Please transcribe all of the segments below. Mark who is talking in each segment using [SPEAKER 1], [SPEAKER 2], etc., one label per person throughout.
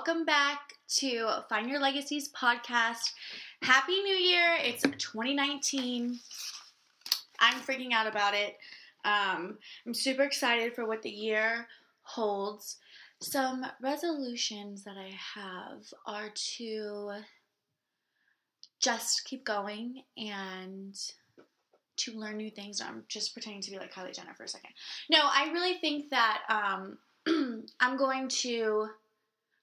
[SPEAKER 1] Welcome back to Find Your Legacy's podcast. Happy New Year! It's 2019. I'm freaking out about it. Um, I'm super excited for what the year holds. Some resolutions that I have are to just keep going and to learn new things. I'm just pretending to be like Kylie Jenner for a second. No, I really think that um, I'm going to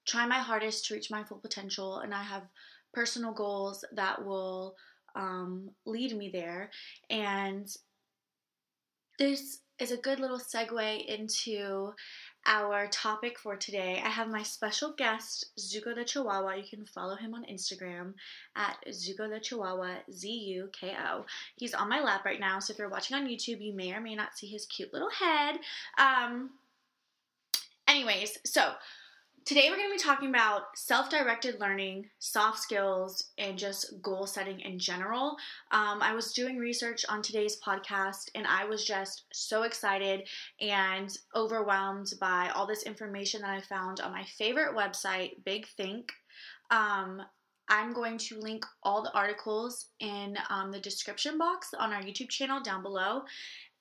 [SPEAKER 1] try my hardest to reach my full potential, and I have personal goals that will um, lead me there. And this is a good little segue into our topic for today. I have my special guest, Zuko the Chihuahua. You can follow him on Instagram at Zuko the Chihuahua, Z U K O. He's on my lap right now, so if you're watching on YouTube, you may or may not see his cute little head. Um, Anyways, so today we're going to be talking about self directed learning, soft skills, and just goal setting in general. Um, I was doing research on today's podcast and I was just so excited and overwhelmed by all this information that I found on my favorite website, Big Think. Um, I'm going to link all the articles in um, the description box on our YouTube channel down below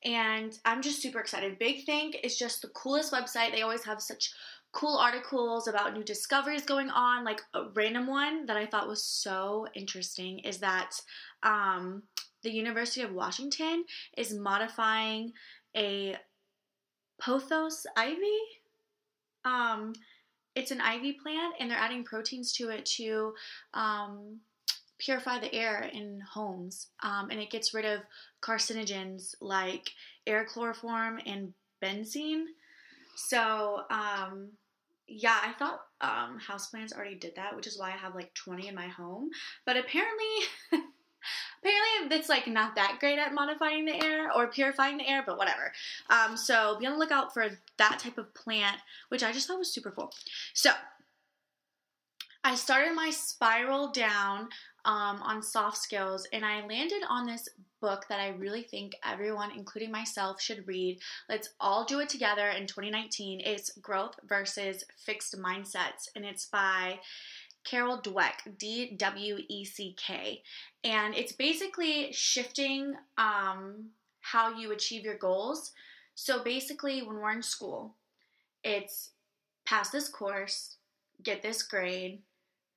[SPEAKER 1] and I'm just super excited. Big Think is just the coolest website. They always have such cool articles about new discoveries going on. Like a random one that I thought was so interesting is that um, the University of Washington is modifying a pothos ivy. Um, it's an ivy plant, and they're adding proteins to it to um, purify the air in homes, um, and it gets rid of carcinogens like air chloroform and benzene. So, um, yeah, I thought um, houseplants already did that, which is why I have like 20 in my home. But apparently, apparently it's like not that great at modifying the air or purifying the air, but whatever. Um, so be on the lookout for that type of plant, which I just thought was super cool. So I started my spiral down um, on soft skills, and I landed on this book that I really think everyone, including myself, should read. Let's all do it together in 2019. It's Growth versus Fixed Mindsets, and it's by Carol Dweck, D W E C K. And it's basically shifting um, how you achieve your goals. So basically, when we're in school, it's pass this course, get this grade,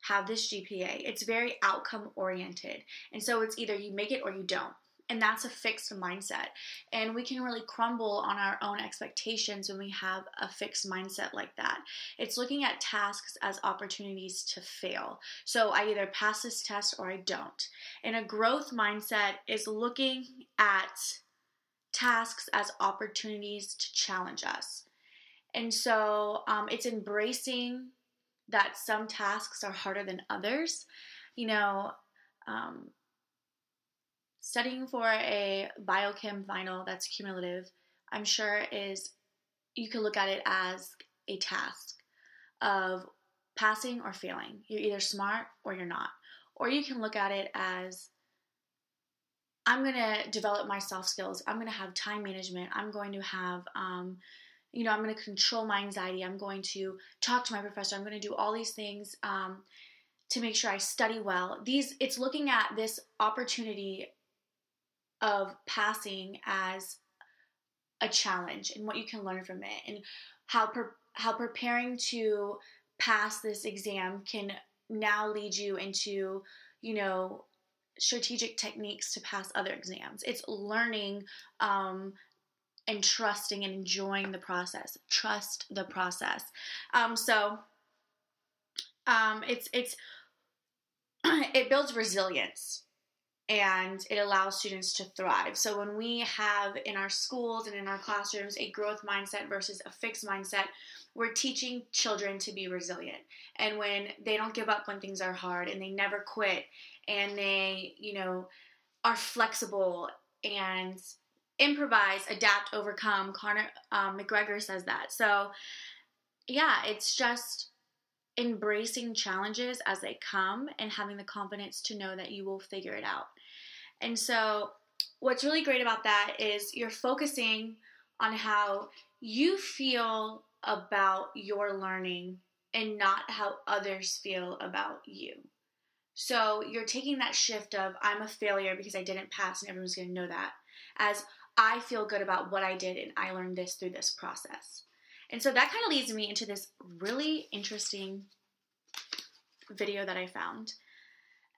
[SPEAKER 1] have this GPA. It's very outcome oriented. And so it's either you make it or you don't. And that's a fixed mindset. And we can really crumble on our own expectations when we have a fixed mindset like that. It's looking at tasks as opportunities to fail. So I either pass this test or I don't. And a growth mindset is looking at tasks as opportunities to challenge us. And so um, it's embracing that some tasks are harder than others. You know, um, studying for a biochem final that's cumulative, I'm sure is you could look at it as a task of passing or failing. You're either smart or you're not. Or you can look at it as I'm going to develop my soft skills. I'm going to have time management. I'm going to have um, you know, I'm going to control my anxiety. I'm going to talk to my professor. I'm going to do all these things um, to make sure I study well. These, it's looking at this opportunity of passing as a challenge and what you can learn from it, and how pre- how preparing to pass this exam can now lead you into, you know, strategic techniques to pass other exams. It's learning um, and trusting and enjoying the process. Trust the process. Um, so um, it's it's it builds resilience and it allows students to thrive. So when we have in our schools and in our classrooms a growth mindset versus a fixed mindset, we're teaching children to be resilient. And when they don't give up when things are hard and they never quit and they, you know, are flexible and improvise, adapt, overcome. Conor um, McGregor says that. So, yeah, it's just embracing challenges as they come and having the confidence to know that you will figure it out. And so, what's really great about that is you're focusing on how you feel about your learning and not how others feel about you. So you're taking that shift of I'm a failure because I didn't pass and everyone's going to know that as I feel good about what I did and I learned this through this process. And so that kind of leads me into this really interesting video that I found.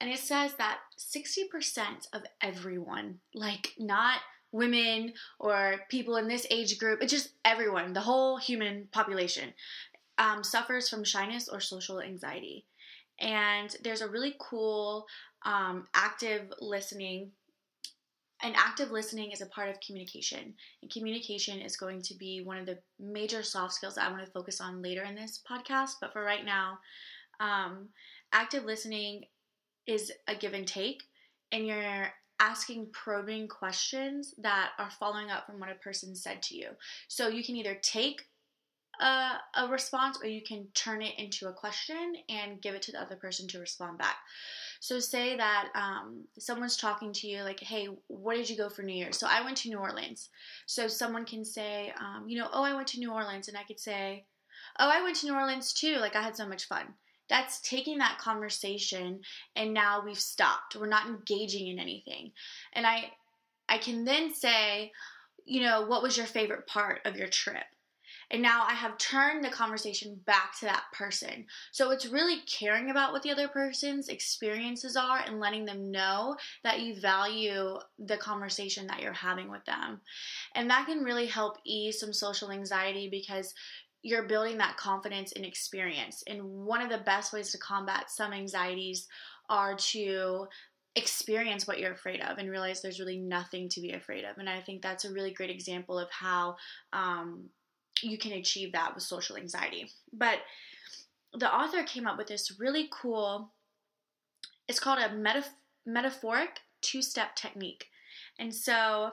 [SPEAKER 1] And it says that 60% of everyone, like not women or people in this age group, it's just everyone, the whole human population, um, suffers from shyness or social anxiety. And there's a really cool um, active listening and active listening is a part of communication. And communication is going to be one of the major soft skills that I want to focus on later in this podcast. But for right now, um, active listening is a give and take, and you're asking probing questions that are following up from what a person said to you. So you can either take a, a response or you can turn it into a question and give it to the other person to respond back. So say that um, someone's talking to you like, "Hey, what did you go for New Year's?" So I went to New Orleans. So someone can say, um, you know, "Oh, I went to New Orleans," and I could say, "Oh, I went to New Orleans too. Like I had so much fun." That's taking that conversation and now we've stopped. We're not engaging in anything. And I I can then say, you know, what was your favorite part of your trip? And now I have turned the conversation back to that person. So it's really caring about what the other person's experiences are and letting them know that you value the conversation that you're having with them. And that can really help ease some social anxiety because you're building that confidence and experience. And one of the best ways to combat some anxieties are to experience what you're afraid of and realize there's really nothing to be afraid of. And I think that's a really great example of how um, you can achieve that with social anxiety. But the author came up with this really cool, it's called a metaf- metaphoric two step technique. And so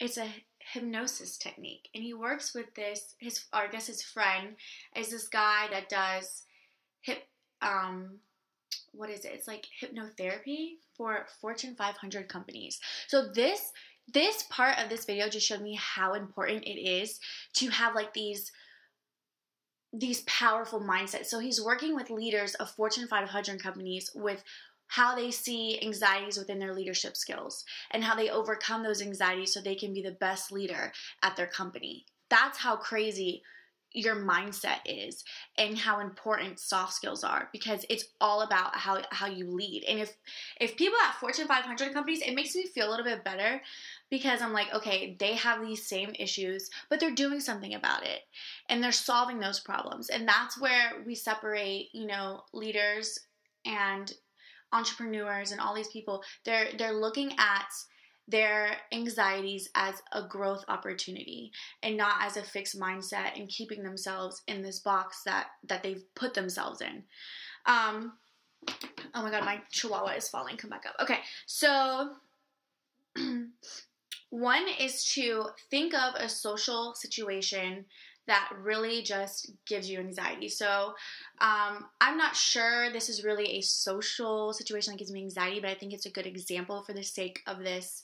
[SPEAKER 1] it's a hypnosis technique. And he works with this, his, or I guess his friend is this guy that does hip, um, what is it? It's like hypnotherapy for Fortune 500 companies. So this this part of this video just showed me how important it is to have like these these powerful mindsets. So he's working with leaders of Fortune 500 companies with how they see anxieties within their leadership skills and how they overcome those anxieties so they can be the best leader at their company. That's how crazy your mindset is and how important soft skills are because it's all about how how you lead. And if if people at Fortune 500 companies, it makes me feel a little bit better because I'm like, okay, they have these same issues, but they're doing something about it and they're solving those problems. And that's where we separate, you know, leaders and entrepreneurs and all these people. They're they're looking at their anxieties as a growth opportunity and not as a fixed mindset and keeping themselves in this box that that they've put themselves in. Um, oh my god, my chihuahua is falling. Come back up. Okay, so one is to think of a social situation that really just gives you anxiety. So um, I'm not sure this is really a social situation that gives me anxiety, but I think it's a good example for the sake of this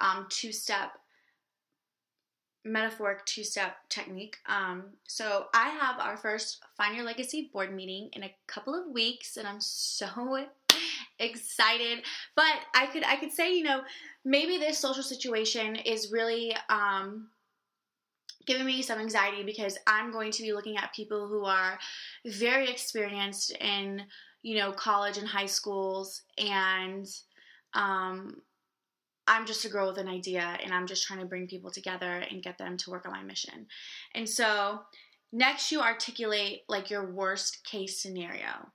[SPEAKER 1] um, two step metaphoric two step technique. Um, so I have our first Find Your Legacy board meeting in a couple of weeks, and I'm so excited. But I could I could say you know maybe this social situation is really um, giving me some anxiety because I'm going to be looking at people who are very experienced in, you know, college and high schools, and um, I'm just a girl with an idea, and I'm just trying to bring people together and get them to work on my mission. And so, next, you articulate like your worst case scenario.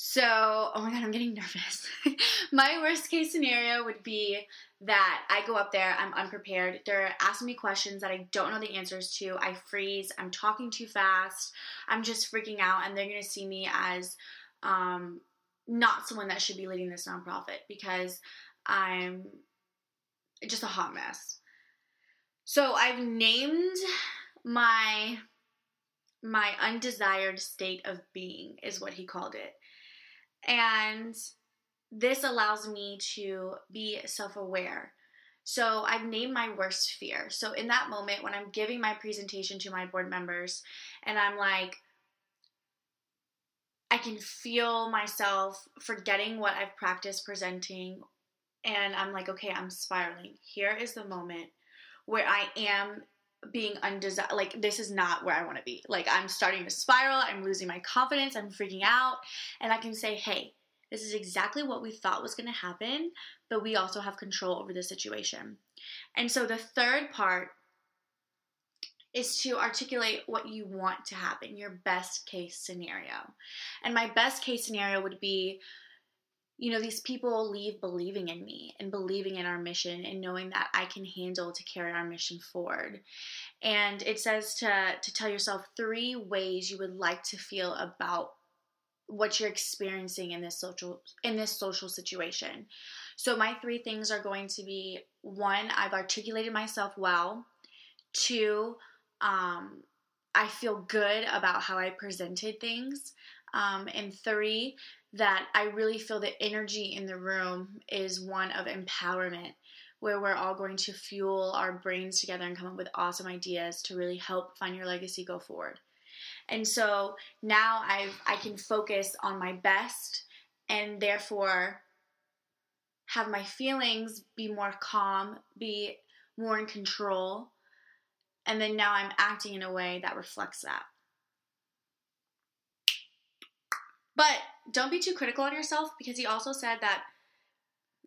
[SPEAKER 1] So, oh my god, I'm getting nervous. my worst case scenario would be that I go up there, I'm unprepared. They're asking me questions that I don't know the answers to. I freeze, I'm talking too fast, I'm just freaking out, and they're gonna see me as um, not someone that should be leading this nonprofit because I'm just a hot mess. So I've named my my undesired state of being is what he called it. And this allows me to be self aware. So I've named my worst fear. So in that moment, when I'm giving my presentation to my board members, and I'm like, I can feel myself forgetting what I've practiced presenting, and I'm like, okay, I'm spiraling. Here is the moment where I am being undesired like this is not where I want to be. Like I'm starting to spiral, I'm losing my confidence, I'm freaking out, and I can say, "Hey, this is exactly what we thought was going to happen, but we also have control over the situation." And so the third part is to articulate what you want to happen, your best case scenario. And my best case scenario would be you know, these people leave believing in me and believing in our mission and knowing that I can handle to carry our mission forward. And it says to to tell yourself three ways you would like to feel about what you're experiencing in this social in this social situation. So my three things are going to be one, I've articulated myself well. Two, um, I feel good about how I presented things. Um, and three, that I really feel the energy in the room is one of empowerment, where we're all going to fuel our brains together and come up with awesome ideas to really help find your legacy go forward. And so now I've I can focus on my best and therefore have my feelings be more calm, be more in control. And then now I'm acting in a way that reflects that. But don't be too critical on yourself because he also said that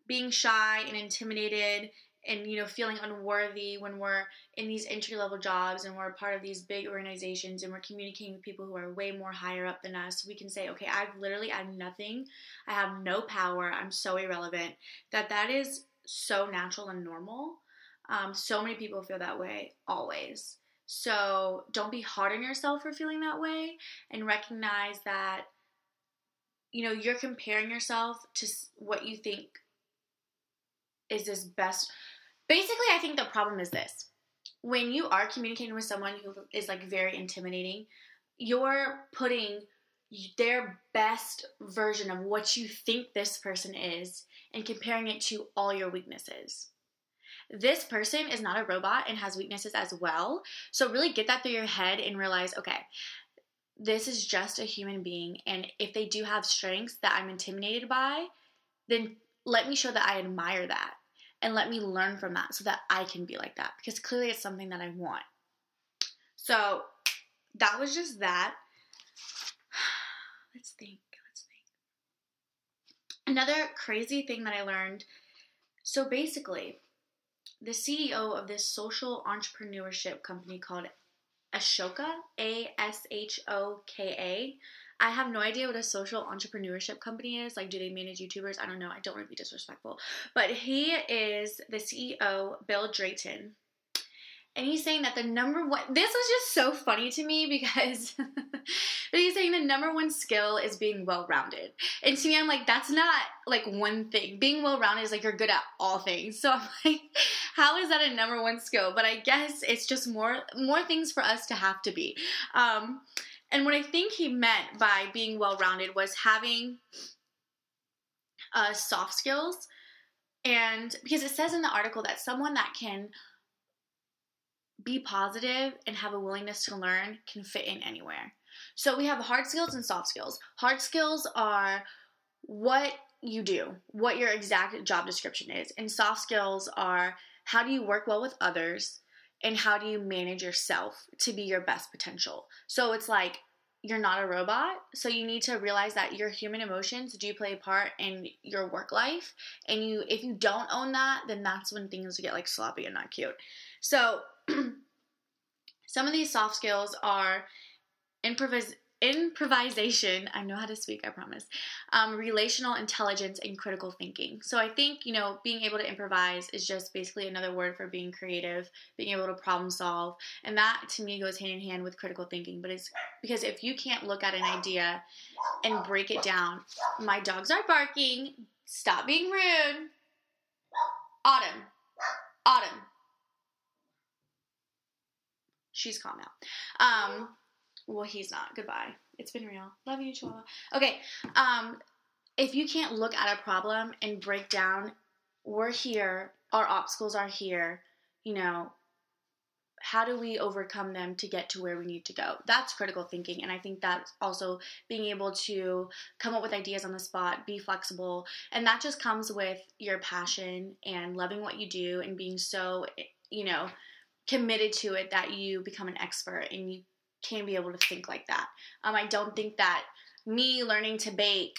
[SPEAKER 1] being shy and intimidated and you know feeling unworthy when we're in these entry level jobs and we're part of these big organizations and we're communicating with people who are way more higher up than us we can say okay i've literally i'm nothing. I have no power. I'm so irrelevant. That that is so natural and normal. Um, so many people feel that way always. So don't be hard on yourself for feeling that way and recognize that you know, you're comparing yourself to what you think is this best. Basically, I think the problem is this. When you are communicating with someone who is like very intimidating, you're putting their best version of what you think this person is and comparing it to all your weaknesses. This person is not a robot and has weaknesses as well. So, really get that through your head and realize okay, this is just a human being and if they do have strengths that I'm intimidated by, then let me show that I admire that and let me learn from that so that I can be like that because clearly it's something that I want. So that was just that. Let's think. Let's think. Another crazy thing that I learned. So basically, the CEO of this social entrepreneurship company called Ashoka, A S H O K A. I have no idea what a social entrepreneurship company is. Like, do they manage YouTubers? I don't know. I don't want to be disrespectful. But he is the CEO, Bill Drayton and he's saying that the number one this was just so funny to me because he's saying the number one skill is being well-rounded and to me i'm like that's not like one thing being well-rounded is like you're good at all things so i'm like how is that a number one skill but i guess it's just more more things for us to have to be um, and what i think he meant by being well-rounded was having uh, soft skills and because it says in the article that someone that can be positive and have a willingness to learn can fit in anywhere. So we have hard skills and soft skills. Hard skills are what you do, what your exact job description is, and soft skills are how do you work well with others and how do you manage yourself to be your best potential. So it's like you're not a robot, so you need to realize that your human emotions do play a part in your work life, and you if you don't own that, then that's when things get like sloppy and not cute. So some of these soft skills are improvis- improvisation. I know how to speak, I promise. Um, relational intelligence and critical thinking. So I think, you know, being able to improvise is just basically another word for being creative, being able to problem solve. And that to me goes hand in hand with critical thinking. But it's because if you can't look at an idea and break it down, my dogs are barking. Stop being rude. Autumn. Autumn. She's calm now. Um, well, he's not. Goodbye. It's been real. Love you, Chihuahua. Okay. Um, if you can't look at a problem and break down, we're here our obstacles are here, you know, how do we overcome them to get to where we need to go? That's critical thinking. And I think that's also being able to come up with ideas on the spot, be flexible. And that just comes with your passion and loving what you do and being so, you know, committed to it that you become an expert and you can be able to think like that. Um, I don't think that me learning to bake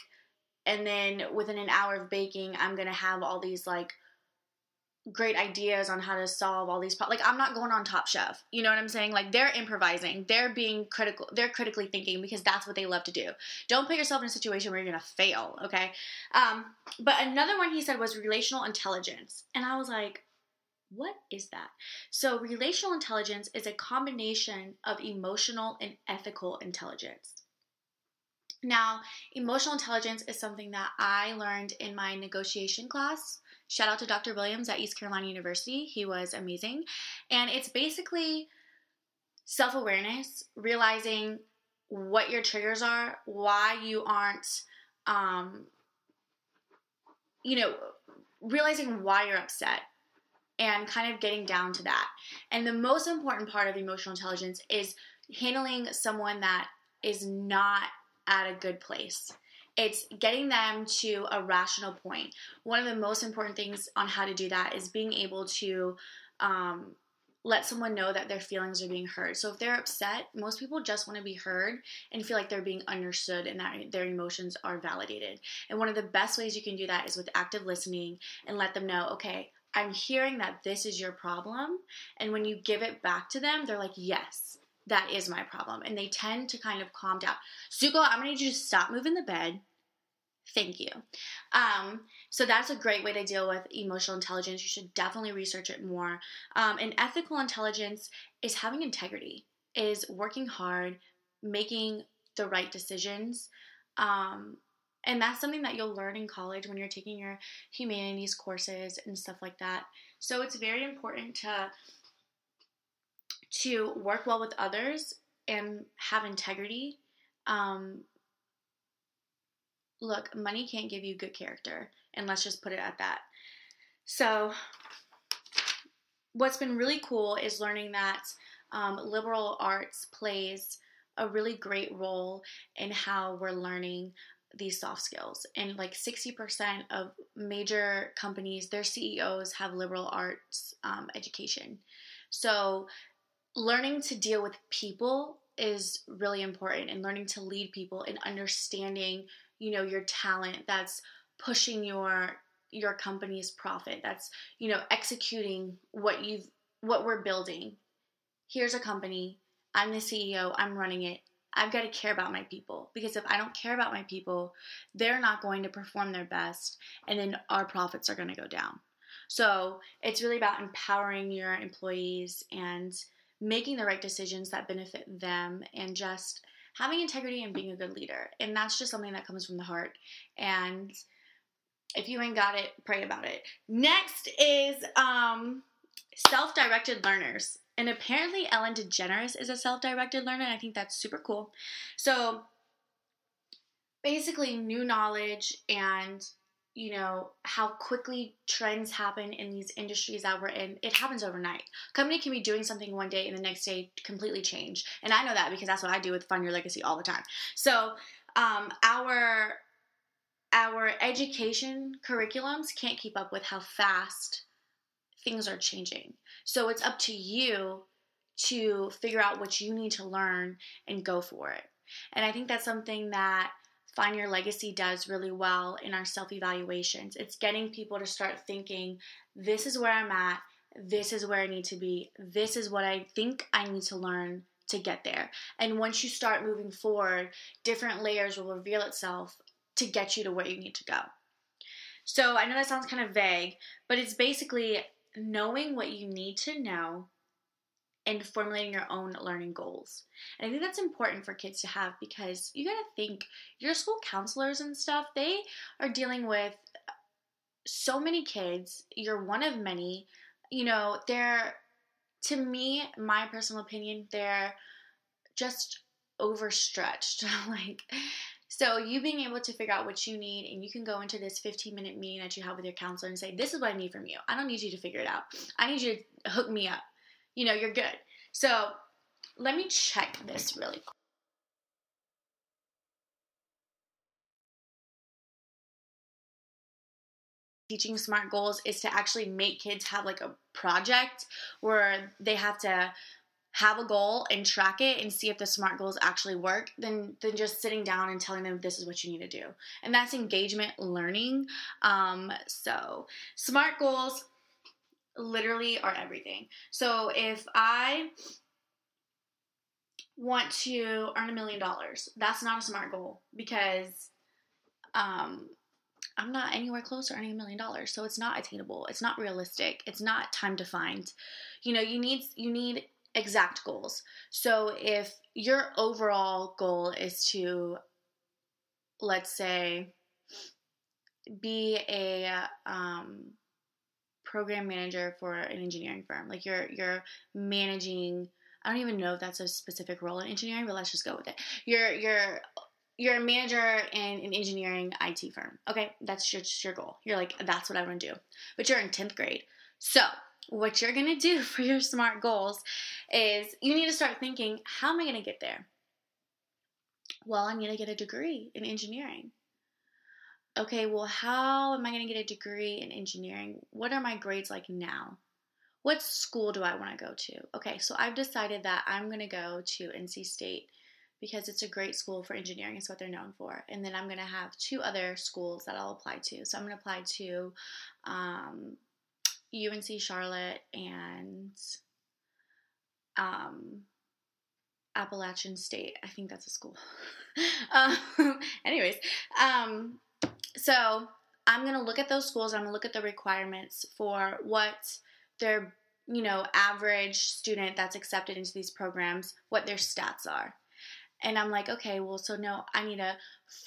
[SPEAKER 1] and then within an hour of baking, I'm to have all these like great ideas on how to solve all these problems. Like I'm not going on Top Chef. You know what I'm saying? Like they're improvising. They're being critical. They're critically thinking because that's what they love to do. Don't put yourself in a situation where you're going to fail, okay? Um, but another one he said was relational intelligence. And I was like, what is that? So, relational intelligence is a combination of emotional and ethical intelligence. Now, emotional intelligence is something that I learned in my negotiation class Shout out to Dr. Williams at East Carolina University. He was amazing. And it's basically self awareness, realizing what your triggers are, why you aren't, um, you know, realizing why you're upset and kind of getting down to that. And the most important part of emotional intelligence is handling someone that is not at a good place it's getting them to a rational point. One of the most important things on how to do that is being able to um, let someone know that their feelings are being heard. So if they're upset, most people just want to be heard and feel like they're being understood and that their emotions are validated. And one of the best ways you can do that is with active listening and let them know, okay, I'm hearing that this is your problem. And when you give it back to them, they're like, yes, that is my problem. And they tend to kind of calm down. Zuko, I'm you to stop moving the bed. Thank you. Um, so that's a great way to deal with emotional intelligence. You should definitely research it more. Um, and ethical intelligence is having integrity, is working hard, making the right decisions. Um, and that's something that you'll learn in college when you're taking your humanities courses and stuff like that. So it's very important to to work well with others and have integrity. Um, look, money can't give you good character, and let's just put it at that. So, what's been really cool is learning that um, liberal arts plays a really great role in how we're learning these soft skills. And like 60% of major companies, their CEOs have liberal arts um, education. So, learning to deal with people is really important and learning to lead people and understanding you know your talent that's pushing your your company's profit that's you know executing what you've what we're building here's a company i'm the ceo i'm running it i've got to care about my people because if i don't care about my people they're not going to perform their best and then our profits are going to go down so it's really about empowering your employees and making the right decisions that benefit them and just having integrity and being a good leader. And that's just something that comes from the heart. And if you ain't got it, pray about it. Next is um, self directed learners. And apparently, Ellen DeGeneres is a self directed learner. And I think that's super cool. So, basically, new knowledge and you know how quickly trends happen in these industries that we're in it happens overnight company can be doing something one day and the next day completely change and i know that because that's what i do with Find Your Legacy all the time so um, our our education curriculums can't keep up with how fast things are changing so it's up to you to figure out what you need to learn and go for it and i think that's something that Find Your Legacy does really well in our self evaluations. It's getting people to start thinking, this is where I'm at, this is where I need to be, this is what I think I need to learn to get there. And once you start moving forward, different layers will reveal itself to get you to where you need to go. So I know that sounds kind of vague, but it's basically knowing what you need to know and formulating your own learning goals. And I think that's important for kids to have because you got to think your school counselors and stuff, they are dealing with so many kids. You're one of many. You know, they're to me, my personal opinion, they're just overstretched. like So you being able to figure out what you need and you can go into this 15 minute meeting that you have with your counselor and say, This is what I need from you. I don't need you to figure it out. I need you to hook me up. You know, you're good. So let me check this really quick. teaching smart goals is to actually make kids have like a project where they have to have a goal and track it and see if the smart goals actually work than than just sitting down and telling them this is what you need to do. And that's engagement learning. Um, so smart goals literally are everything. So if i want to earn a million dollars that's not a smart goal because um, i'm not anywhere close to earning a million dollars so it's not attainable. It's not realistic. It's not time defined you know you need you need exact goals. So if your overall goal is to, let's say, be a um, program manager for an engineering firm, like you're you're managing. I don't even know if that's a specific role in engineering, but let's just go with it. You're you're you're a manager in an engineering IT firm. Okay, that's your, your goal. You're like, that's what I want to do. But you're in 10th grade. So what you're going to do for your SMART goals is you need to start thinking, how am I going to get there? Well, I'm going to get a degree in engineering. Okay, well, how am I going to get a degree in engineering? What are my grades like now? What school do I want to go to? Okay, so I've decided that I'm going to go to NC State because it's a great school for engineering. It's what they're known for. And then I'm going to have two other schools that I'll apply to. So I'm going to apply to um, UNC Charlotte and um, Appalachian State. I think that's a school. um, anyways, um, so I'm gonna look at those schools. I'm gonna look at the requirements for what their you know average student that's accepted into these programs, what their stats are. And I'm like, okay, well, so no, I need a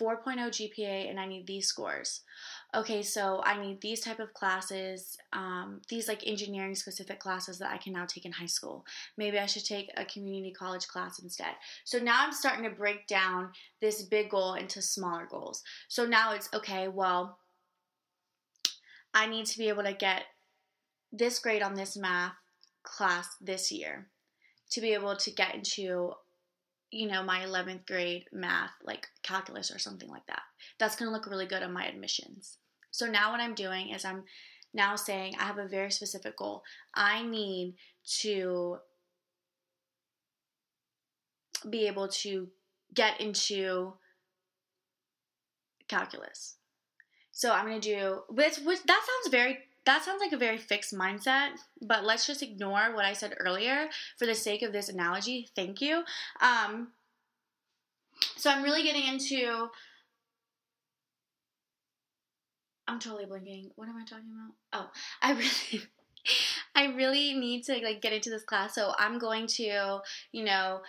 [SPEAKER 1] 4.0 GPA and I need these scores okay, so I need these type of classes, um, these like engineering specific classes that I can now take in high school. Maybe I should take a community college class instead. So now I'm starting to break down this big goal into smaller goals. So now it's okay, well, I need to be able to get this grade on this math class this year to be able to get into you know my 11th grade math like calculus or something like that that's going to look really good on my admissions so now what I'm doing is I'm now saying I have a very specific goal. I need to be able to get into calculus. So I'm going to do which that sounds very that sounds like a very fixed mindset, but let's just ignore what I said earlier for the sake of this analogy. Thank you. Um, so I'm really getting into I'm totally blinking. What am I talking about? Oh, I really I really need to like get into this class. So I'm going to, you know,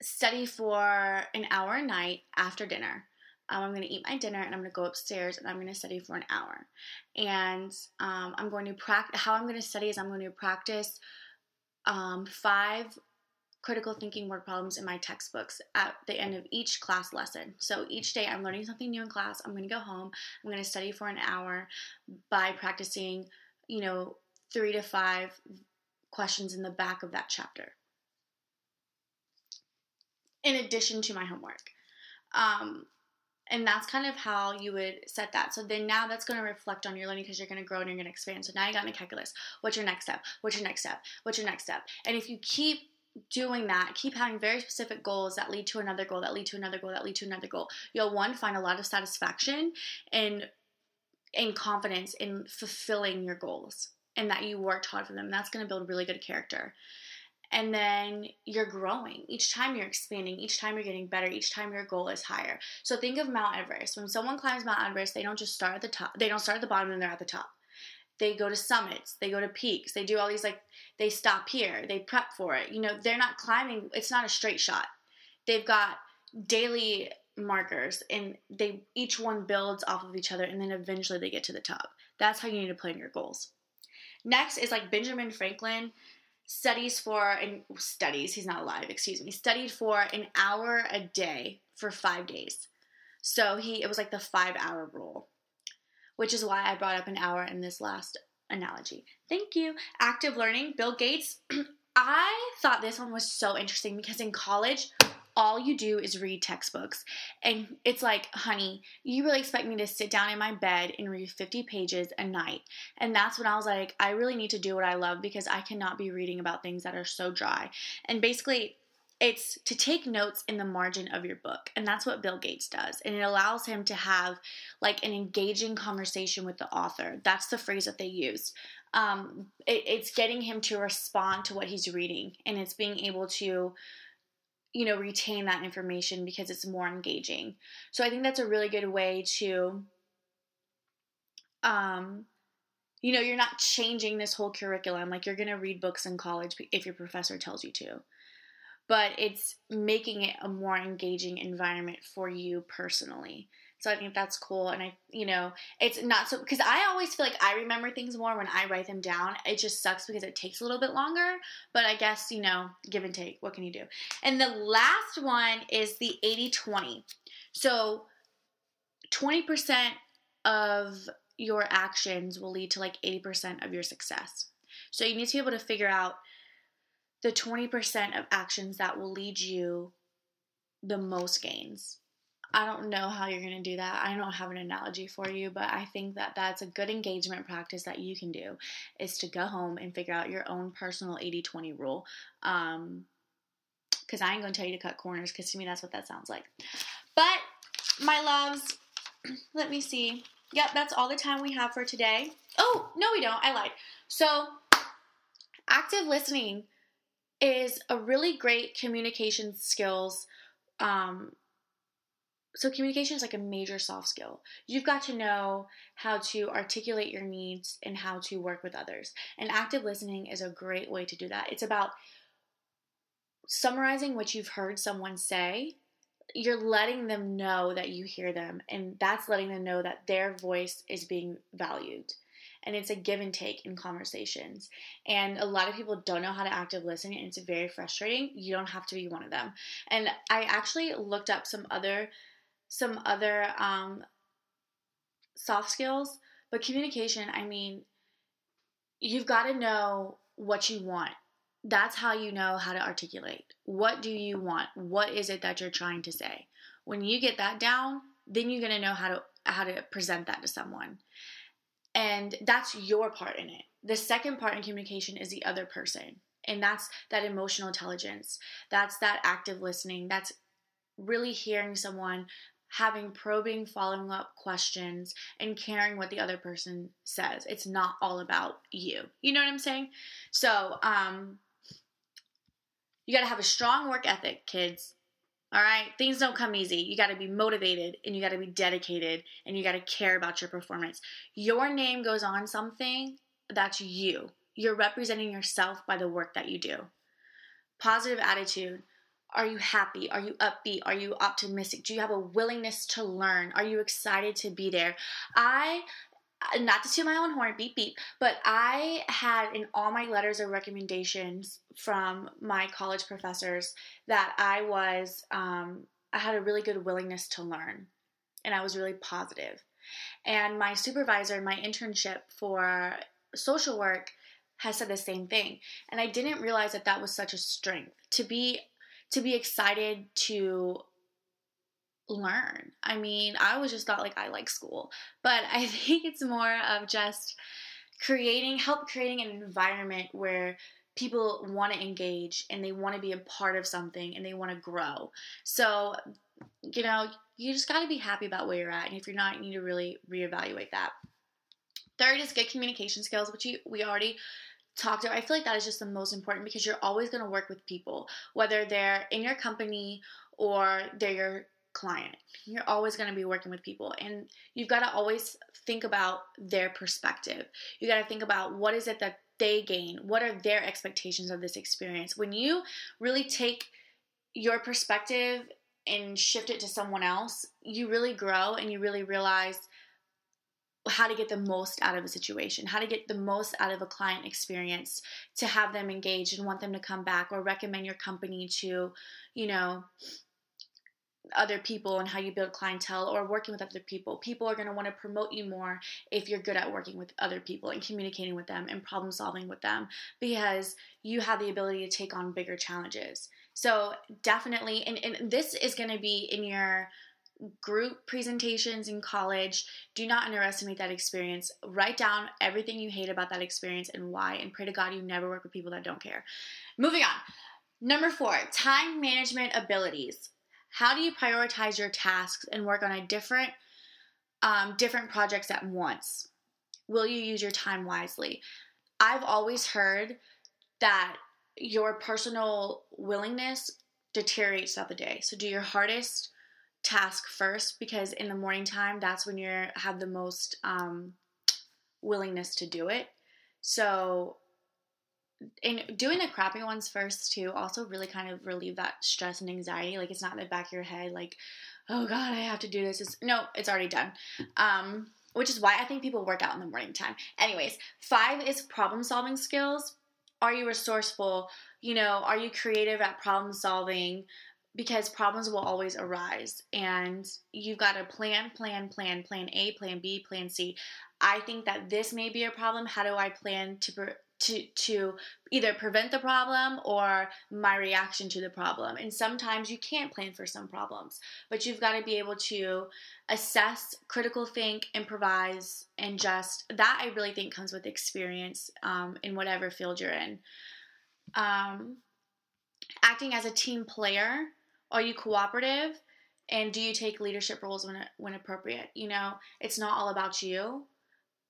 [SPEAKER 1] study for an hour a night after dinner. Um, I'm going to eat my dinner and I'm going to go upstairs and I'm going to study for an hour. And um, I'm going to practice. How I'm going to study is I'm going to practice um, five critical thinking word problems in my textbooks at the end of each class lesson. So each day I'm learning something new in class. I'm going to go home. I'm going to study for an hour by practicing, you know, three to five questions in the back of that chapter. In addition to my homework. Um, and that's kind of how you would set that. So then now that's going to reflect on your learning because you're going to grow and you're going to expand. So now you got into calculus. What's your next step? What's your next step? What's your next step? And if you keep doing that, keep having very specific goals that lead to another goal, that lead to another goal, that lead to another goal, you'll one find a lot of satisfaction and and confidence in fulfilling your goals and that you worked hard for them. That's going to build really good character. And then you're growing. Each time you're expanding, each time you're getting better, each time your goal is higher. So think of Mount Everest. When someone climbs Mount Everest, they don't just start at the top. They don't start at the bottom and they're at the top they go to summits, they go to peaks, they do all these like they stop here, they prep for it. You know, they're not climbing, it's not a straight shot. They've got daily markers and they each one builds off of each other and then eventually they get to the top. That's how you need to plan your goals. Next is like Benjamin Franklin studies for and studies, he's not alive, excuse me, studied for an hour a day for 5 days. So he it was like the 5 hour rule, which is why I brought up an hour in this last analogy. Thank you. Active learning, Bill Gates. I thought this one was so interesting because in college, all you do is read textbooks. And it's like, honey, you really expect me to sit down in my bed and read 50 pages a night. And that's when I was like, I really need to do what I love because I cannot be reading about things that are so dry. And basically, it's to take notes in the margin of your book and that's what bill gates does and it allows him to have like an engaging conversation with the author that's the phrase that they use um, it, it's getting him to respond to what he's reading and it's being able to you know retain that information because it's more engaging. So i think that's a really good way to um you know you're not changing this whole curriculum like you're going to read books in college if your professor tells you to. But it's making it a more engaging environment for you personally so I think that's cool. And I, you know, it's not so, because I always feel like I remember things more when I write them down. It just sucks because it takes a little bit longer. But I guess, you know, give and take. What can you do? And the last one is the 80 20. So 20% of your actions will lead to like 80% of your success. So you need to be able to figure out the 20% of actions that will lead you the most gains. I don't know how you're going to do that. I don't have an analogy for you, but I think that that's a good engagement practice that you can do is to go home and figure out your own personal 80 20 rule. Um, because I ain't going to tell you to cut corners because to me that's what that sounds like. But, my loves, let me see. Yep, that's all the time we have for today. Oh, no, we don't. I lied. So, active listening is a really great communication skills um, so communication is like a major soft skill. You've got to know how to articulate your needs and how to work with others. And active listening is a great way to do that. It's about summarizing what you've heard someone say. You're letting them know that you hear them, and that's letting them know that their voice is being valued. And it's a give and take in conversations. And a lot of people don't know how to active listen, and it's very frustrating. You don't have to be one of them. And I actually looked up some other some other um, soft skills, but communication, I mean, you've got to know what you want. That's how you know how to articulate. What do you want? What is it that you're trying to say? When you get that down, then you're going to know how to how to present that to someone. And that's your part in it. The second part in communication is the other person. And that's that emotional intelligence. That's that active listening. That's really hearing someone having probing following up questions and caring what the other person says. It's not all about you. You know what I'm saying? So, um you got to have a strong work ethic, kids. All right? Things don't come easy. You got to be motivated and you got to be dedicated and you got to care about your performance. Your name goes on something, that's you. You're representing yourself by the work that you do. Positive attitude are you happy? Are you upbeat? Are you optimistic? Do you have a willingness to learn? Are you excited to be there? I not to toot my own horn, beep beep, but I had in all my letters of recommendations from my college professors that I was, um, I had a really good willingness to learn, and I was really positive. And my supervisor in my internship for social work has said the same thing, and I didn't realize that that was such a strength to be to be excited to learn. I mean, I was just thought like I like school, but I think it's more of just creating, help creating an environment where people want to engage and they want to be a part of something and they want to grow. So, you know, you just got to be happy about where you're at. And if you're not, you need to really reevaluate that. Third is good communication skills, which we already talk to. I feel like that is just the most important because you're always going to work with people, whether they're in your company or they're your client. You're always going to be working with people and you've got to always think about their perspective. You got to think about what is it that they gain? What are their expectations of this experience? When you really take your perspective and shift it to someone else, you really grow and you really realize how to get the most out of a situation, how to get the most out of a client experience to have them engaged and want them to come back or recommend your company to, you know, other people and how you build clientele or working with other people. People are going to want to promote you more if you're good at working with other people and communicating with them and problem solving with them because you have the ability to take on bigger challenges. So, definitely, and, and this is going to be in your group presentations in college. Do not underestimate that experience. Write down everything you hate about that experience and why, and pray to God you never work with people that don't care. Moving on. Number four, time management abilities. How do you prioritize your tasks and work on a different um, different projects at once? Will you use your time wisely? I've always heard that your personal willingness deteriorates throughout the day. So do your hardest task first because in the morning time that's when you have the most um, willingness to do it. So and doing the crappy ones first too also really kind of relieve that stress and anxiety. Like it's not in the back of your head like oh god i have to do this. It's, no it's already done. Um, which is why i think people work out in the morning time. Anyways five is problem solving skills. Are you resourceful? You know are you creative at problem solving because problems will always arise and you've got to plan plan plan plan a plan b plan c i think that this may be a problem how do i plan to to to either prevent the problem or my reaction to the problem. And sometimes you can't plan for some problems, but you've got to be able to assess, critical think, improvise, and just that I really think comes with experience um, in whatever field you're in. Um, acting as a team player, are you cooperative? And do you take leadership roles when when appropriate? You know, it's not all about you,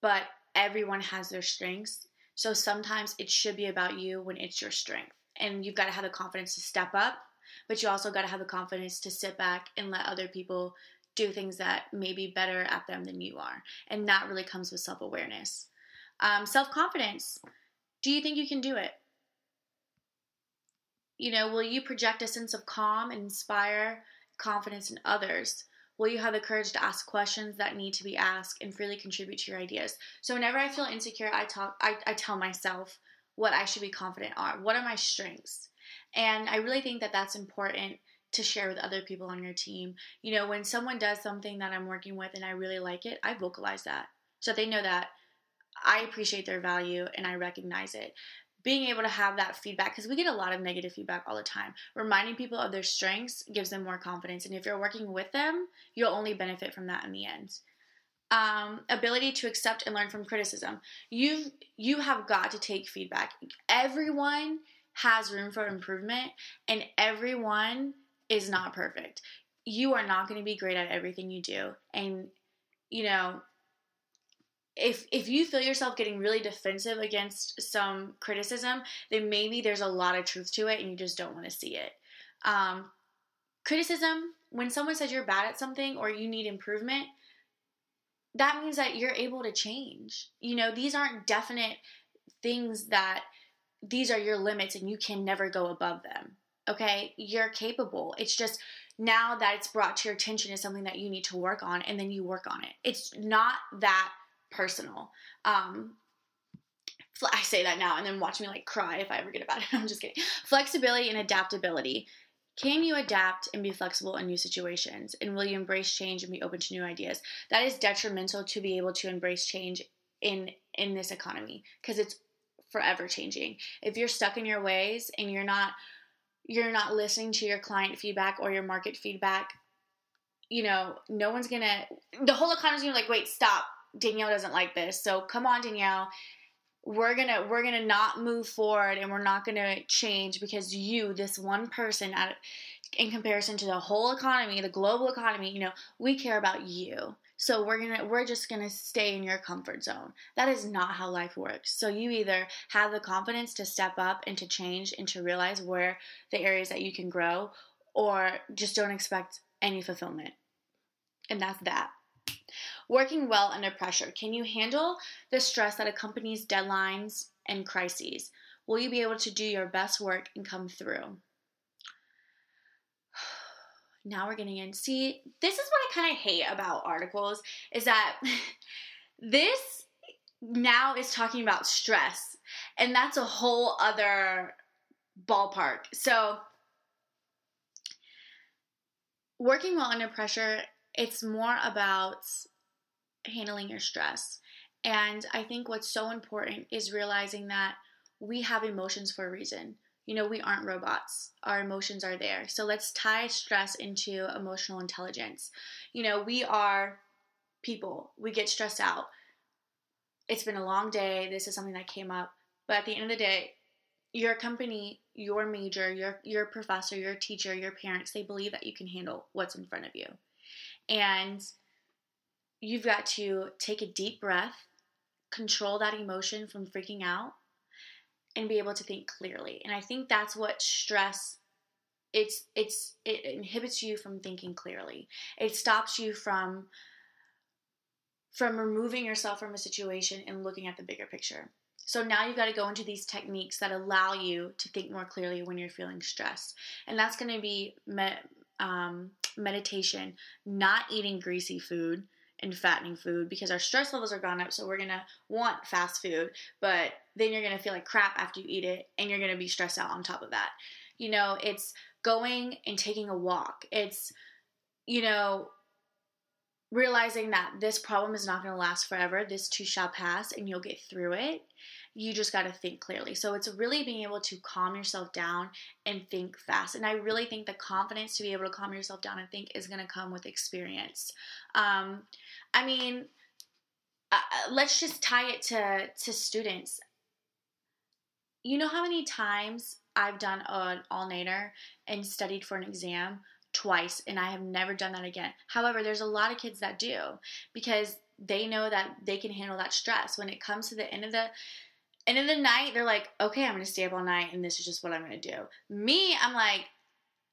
[SPEAKER 1] but everyone has their strengths so sometimes it should be about you when it's your strength. And you've got to have the confidence to step up, but you also got to have the confidence to sit back and let other people do things that may be better at them than you are. And that really comes with self awareness. Um, self confidence. Do you think you can do it? You know, will you project a sense of calm and inspire confidence in others? Will you have the courage to ask questions that need to be asked and freely contribute to your ideas? So whenever I feel insecure, I talk I, I tell myself what I should be confident on. What are my strengths? And I really think that that's important to share with other people on your team. You know, when someone does something that I'm working with and I really like it, I vocalize that so they know that I appreciate their value and I recognize it being able to have that feedback because we get a lot of negative feedback all the time. Reminding people of their strengths gives them more confidence and if you're working with them you'll only benefit from that in the end. Um, ability to accept and learn from criticism. You you have got to take feedback. Everyone has room for improvement and everyone is not perfect. You are not going to be great at everything you do and you know if if you feel yourself getting really defensive against some criticism, then maybe there's a lot of truth to it and you just don't want to see it. Um, criticism, when someone says you're bad at something or you need improvement, that means that you're able to change. You know, these aren't definite things that these are your limits and you can never go above them. Okay? You're capable. It's just now that it's brought to your attention is something that you need to work on and then you work on it. It's not that personal. Um, I say that now and then watch me like cry if I ever get about it. I'm just kidding. Flexibility and adaptability. Can you adapt and be flexible in new situations? And will you embrace change and be open to new ideas? That is detrimental to be able to embrace change in in this economy because it's forever changing. If you're stuck in your ways and you're not you're not listening to your client feedback or your market feedback, you know, no one's gonna the whole economy's gonna be like, wait, stop Danielle doesn't like this. So come on, Danielle. We're gonna we're gonna not move forward and we're not gonna change because you, this one person, at, in comparison to the whole economy, the global economy, you know, we care about you. So we're gonna we're just gonna stay in your comfort zone. That is not how life works. So you either have the confidence to step up and to change and to realize where the areas that you can grow, or just don't expect any fulfillment. And that's that. Working well under pressure. Can you handle the stress that accompanies deadlines and crises? Will you be able to do your best work and come through? Now we're getting in. See, this is what I kind of hate about articles is that this now is talking about stress, and that's a whole other ballpark. So, working well under pressure, it's more about handling your stress. And I think what's so important is realizing that we have emotions for a reason. You know, we aren't robots. Our emotions are there. So let's tie stress into emotional intelligence. You know, we are people. We get stressed out. It's been a long day. This is something that came up. But at the end of the day, your company, your major, your your professor, your teacher, your parents, they believe that you can handle what's in front of you. And you've got to take a deep breath, control that emotion from freaking out, and be able to think clearly. And I think that's what stress it's it's it inhibits you from thinking clearly. It stops you from from removing yourself from a situation and looking at the bigger picture. So now you've got to go into these techniques that allow you to think more clearly when you're feeling stressed. And that's going to be me- um, meditation, not eating greasy food and fattening food because our stress levels are gone up. So we're to want fast food, but then you're to feel like crap after you eat it and you're to be stressed out on top of that. You know, it's going and taking a walk. It's, you know, realizing that this problem is not going to last forever. This too shall pass and you'll get through it. You just got to think clearly. So it's really being able to calm yourself down and think fast. And I really think the confidence to be able to calm yourself down and think is going to come with experience. Um, I mean, uh, let's just tie it to to students. You know how many times I've done an all nighter and studied for an exam twice and I have never done that again. However, there's a lot of kids that do because they know that they can handle that stress. When it comes to the end of the end in the night, they're like, okay, I'm gonna stay up all night and this is just what I'm gonna do. Me, I'm like,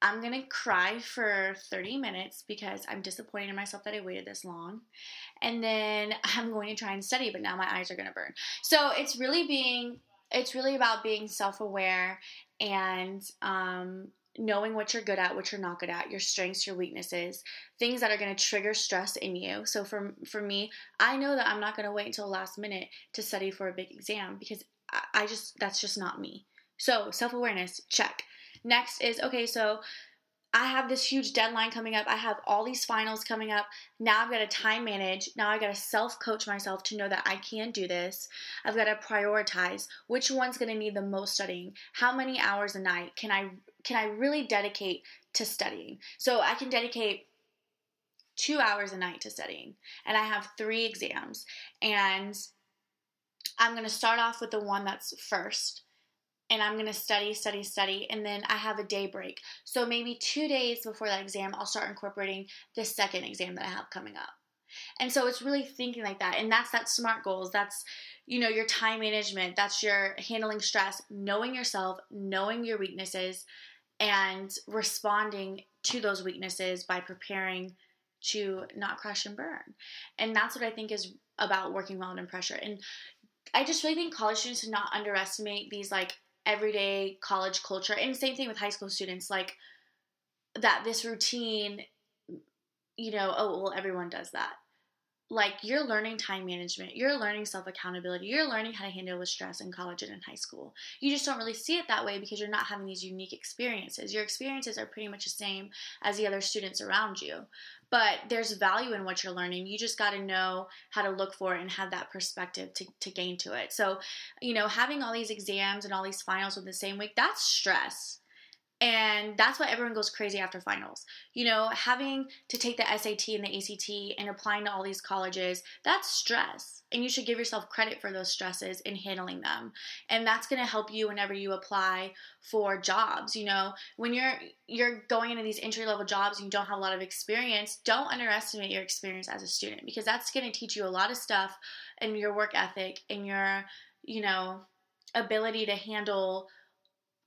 [SPEAKER 1] I'm gonna cry for 30 minutes because I'm disappointed in myself that I waited this long. And then I'm going to try and study, but now my eyes are gonna burn. So it's really being it's really about being self-aware and um, knowing what you're good at, what you're not good at, your strengths, your weaknesses, things that are going to trigger stress in you. So for for me, I know that I'm not going to wait until the last minute to study for a big exam because I, I just that's just not me. So self-awareness, check. Next is okay, so I have this huge deadline coming up. I have all these finals coming up. Now I've got to time manage. Now I've got to self coach myself to know that I can do this. I've got to prioritize which one's going to need the most studying. How many hours a night can I can I really dedicate to studying? So I can dedicate 2 hours a night to studying and I have 3 exams and I'm going to start off with the one that's first and I'm going to study, study, study, and then I have a day break. So maybe two days before that exam, I'll start incorporating the second exam that I have coming up. And so it's really thinking like that. And that's that SMART goals. That's, you know, your time management. That's your handling stress, knowing yourself, knowing your weaknesses, and responding to those weaknesses by preparing to not crash and burn. And that's what I think is about working well under pressure. And I just really think college students should not underestimate these like everyday college culture and same thing with high school students like that this routine you know oh well everyone does that. Like you're learning time management you're learning self accountability you're learning how to handle with stress in college and in high school. You just don't really see it that way because you're not having these unique experiences. Your experiences are pretty much the same as the other students around you but there's value in what you're learning. You just got to know how to look for it and have that perspective to, to gain to it. So, you know, having all these exams and all these finals within the same week, that's stress. And that's why everyone goes crazy after finals. You know, having to take the SAT and the ACT and applying to all these colleges, that's stress. And you should give yourself credit for those stresses in handling them. And that's going to help you whenever you apply for jobs. You know, when you're you're going into these entry level jobs and you don't have a lot of experience, don't underestimate your experience as a student because that's going to teach you a lot of stuff and your work ethic and your, you know, ability to handle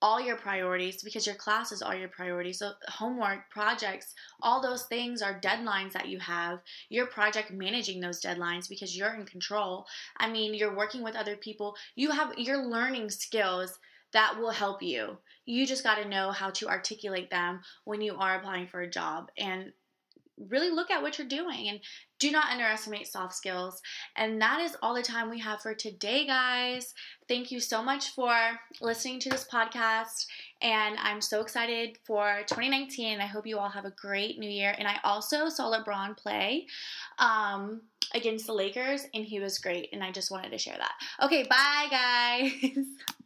[SPEAKER 1] all your priorities because your class is all your priorities. So, homework, projects, all those things are deadlines that you have. Your project managing those deadlines because you're in control. I mean, you're working with other people. You have you're learning skills that will help you. You just got to know how to articulate them when you are applying for a job and really look at what you're doing and do not underestimate soft skills. And that is all the time we have for today, guys. Thank you so much for listening to this podcast. And I'm so excited for 2019. I hope you all have a great new year. And I also saw LeBron play um, against the Lakers, and he was great. And I just wanted to share that. Okay, bye, guys.